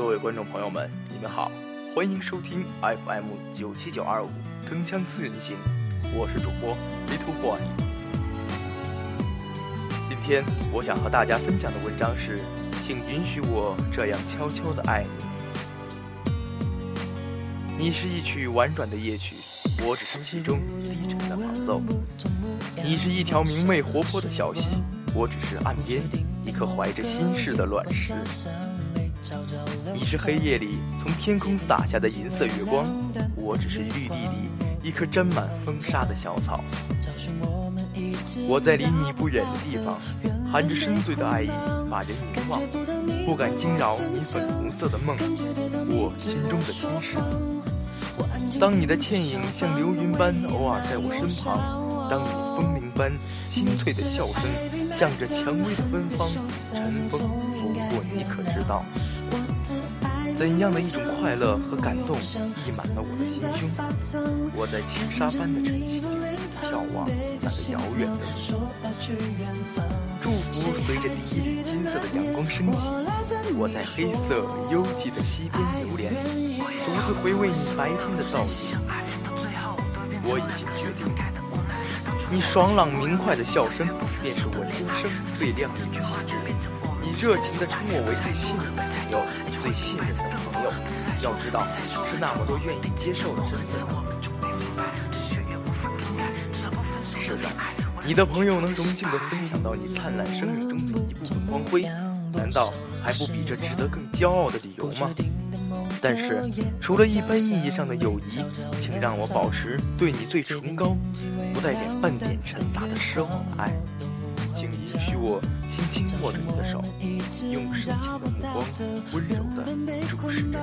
各位观众朋友们，你们好，欢迎收听 FM 九七九二五铿锵四人行，我是主播 Little Boy。今天我想和大家分享的文章是，请允许我这样悄悄的爱你。你是一曲婉转的夜曲，我只是其中低沉的伴奏。你是一条明媚活泼的小溪，我只是岸边一颗怀着心事的卵石。你是黑夜里从天空洒下的银色月光，我只是绿地里一颗沾满风沙的小草。我在离你不远的地方，含着深邃的爱意把人遗忘，不敢惊扰你粉红色的梦，我心中的天使。当你的倩影像流云般偶尔在我身旁，当你风铃般清脆的笑声向着蔷薇的芬芳，晨风拂过，你可知道？怎样的一种快乐和感动溢满了我的心胸？我在轻纱般的晨曦眺望那个遥远的你。祝福随着第一缕金色的阳光升起，我在黑色幽寂的溪边流连，独自回味你白天的倒影。我已经决定，你爽朗明快的笑声便是我今生最亮眼的气质。你热情地称我为最信任的朋友，最信任的朋友。要知道，是那么多愿意接受的身份。是的，你的朋友能荣幸地分享到你灿烂生命中的一部分光辉，难道还不比这值得更骄傲的理由吗？但是，除了一般意义上的友谊，请让我保持对你最崇高、不带点半点掺杂的奢望的爱。请允许我轻轻握着你的手，用深情的目光温柔地注视着你。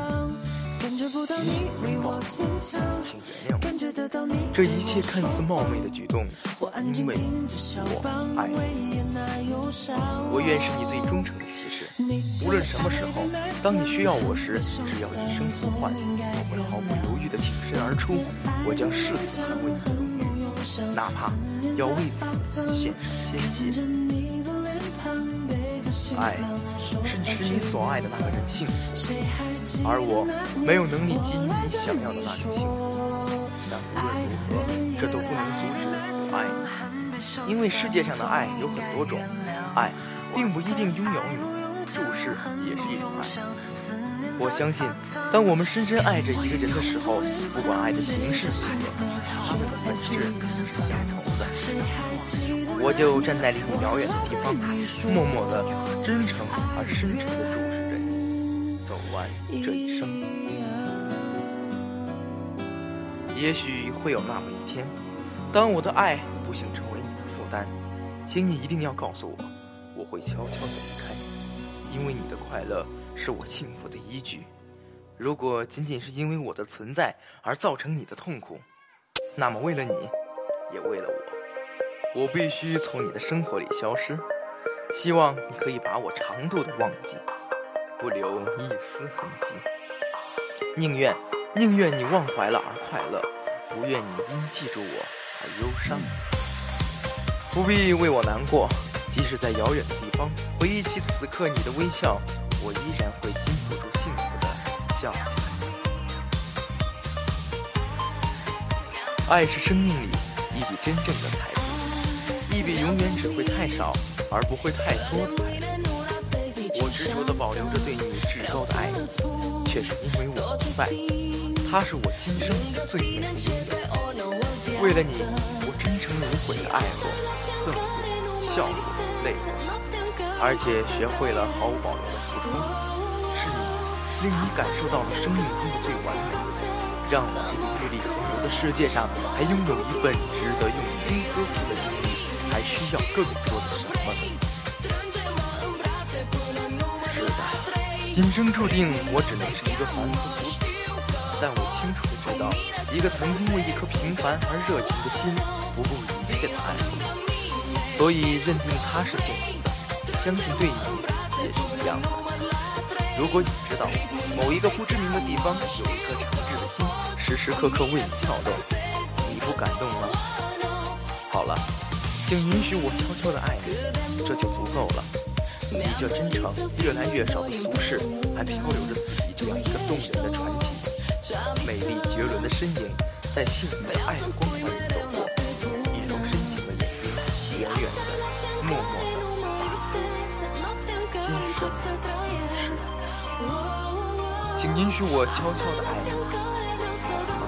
请原谅我，这一切看似冒昧的举动，因为我爱你。我愿是你最忠诚的骑士，无论什么时候，当你需要我时，只要一声呼唤，我会毫不犹豫地挺身而出。我将誓死捍卫你的荣誉，哪怕要为此献上鲜血。爱是指你所爱的那个人幸福，而我没有能力给予你想要的那种幸福。但无论如何，这都不能阻止爱，因为世界上的爱有很多种，爱并不一定拥有你，注视也是一种爱。我相信，当我们深深爱着一个人的时候，不管爱的形式如何，他们的本质是相同的。我就站在离你遥远的地方，默默的、真诚而深沉的注视着你，走完这一生。也许会有那么一天，当我的爱不幸成为你的负担，请你一定要告诉我，我会悄悄的离开，因为你的快乐。是我幸福的依据。如果仅仅是因为我的存在而造成你的痛苦，那么为了你，也为了我，我必须从你的生活里消失。希望你可以把我长度的忘记，不留一丝痕迹。宁愿宁愿你忘怀了而快乐，不愿你因记住我而忧伤。不必为我难过，即使在遥远的地方回忆起此刻你的微笑。我依然会禁不住幸福的笑起来。爱是生命里一笔真正的财富，一笔永远只会太少而不会太多的财富。我执着地保留着对你至高的爱，却是因为我明白，它是我今生最美的拥有。为了你，我真诚无悔的爱、过、笑过、泪过。而且学会了毫无保留的付出，是你令你感受到了生命中的最完美，让我这个阅历横流的世界上还拥有一份值得用心呵护的经历，还需要更多的什么呢？是的，今生注定我只能是一个凡夫俗子，但我清楚的知道，一个曾经为一颗平凡而热情的心不顾一切的爱所以认定他是幸福的，相信对你也是一样的。如果你知道某一个不知名的地方有一颗诚挚的心，时时刻刻为你跳动，你不感动吗？好了，请允许我悄悄的爱你，这就足够了。你这真诚越来越少的俗世，还漂流着自己这样一个动人的传奇。美丽绝伦的身影在幸福的爱的光环里走过。远远的，默默的，坚守，坚持，请允许我悄悄的爱你，好吗？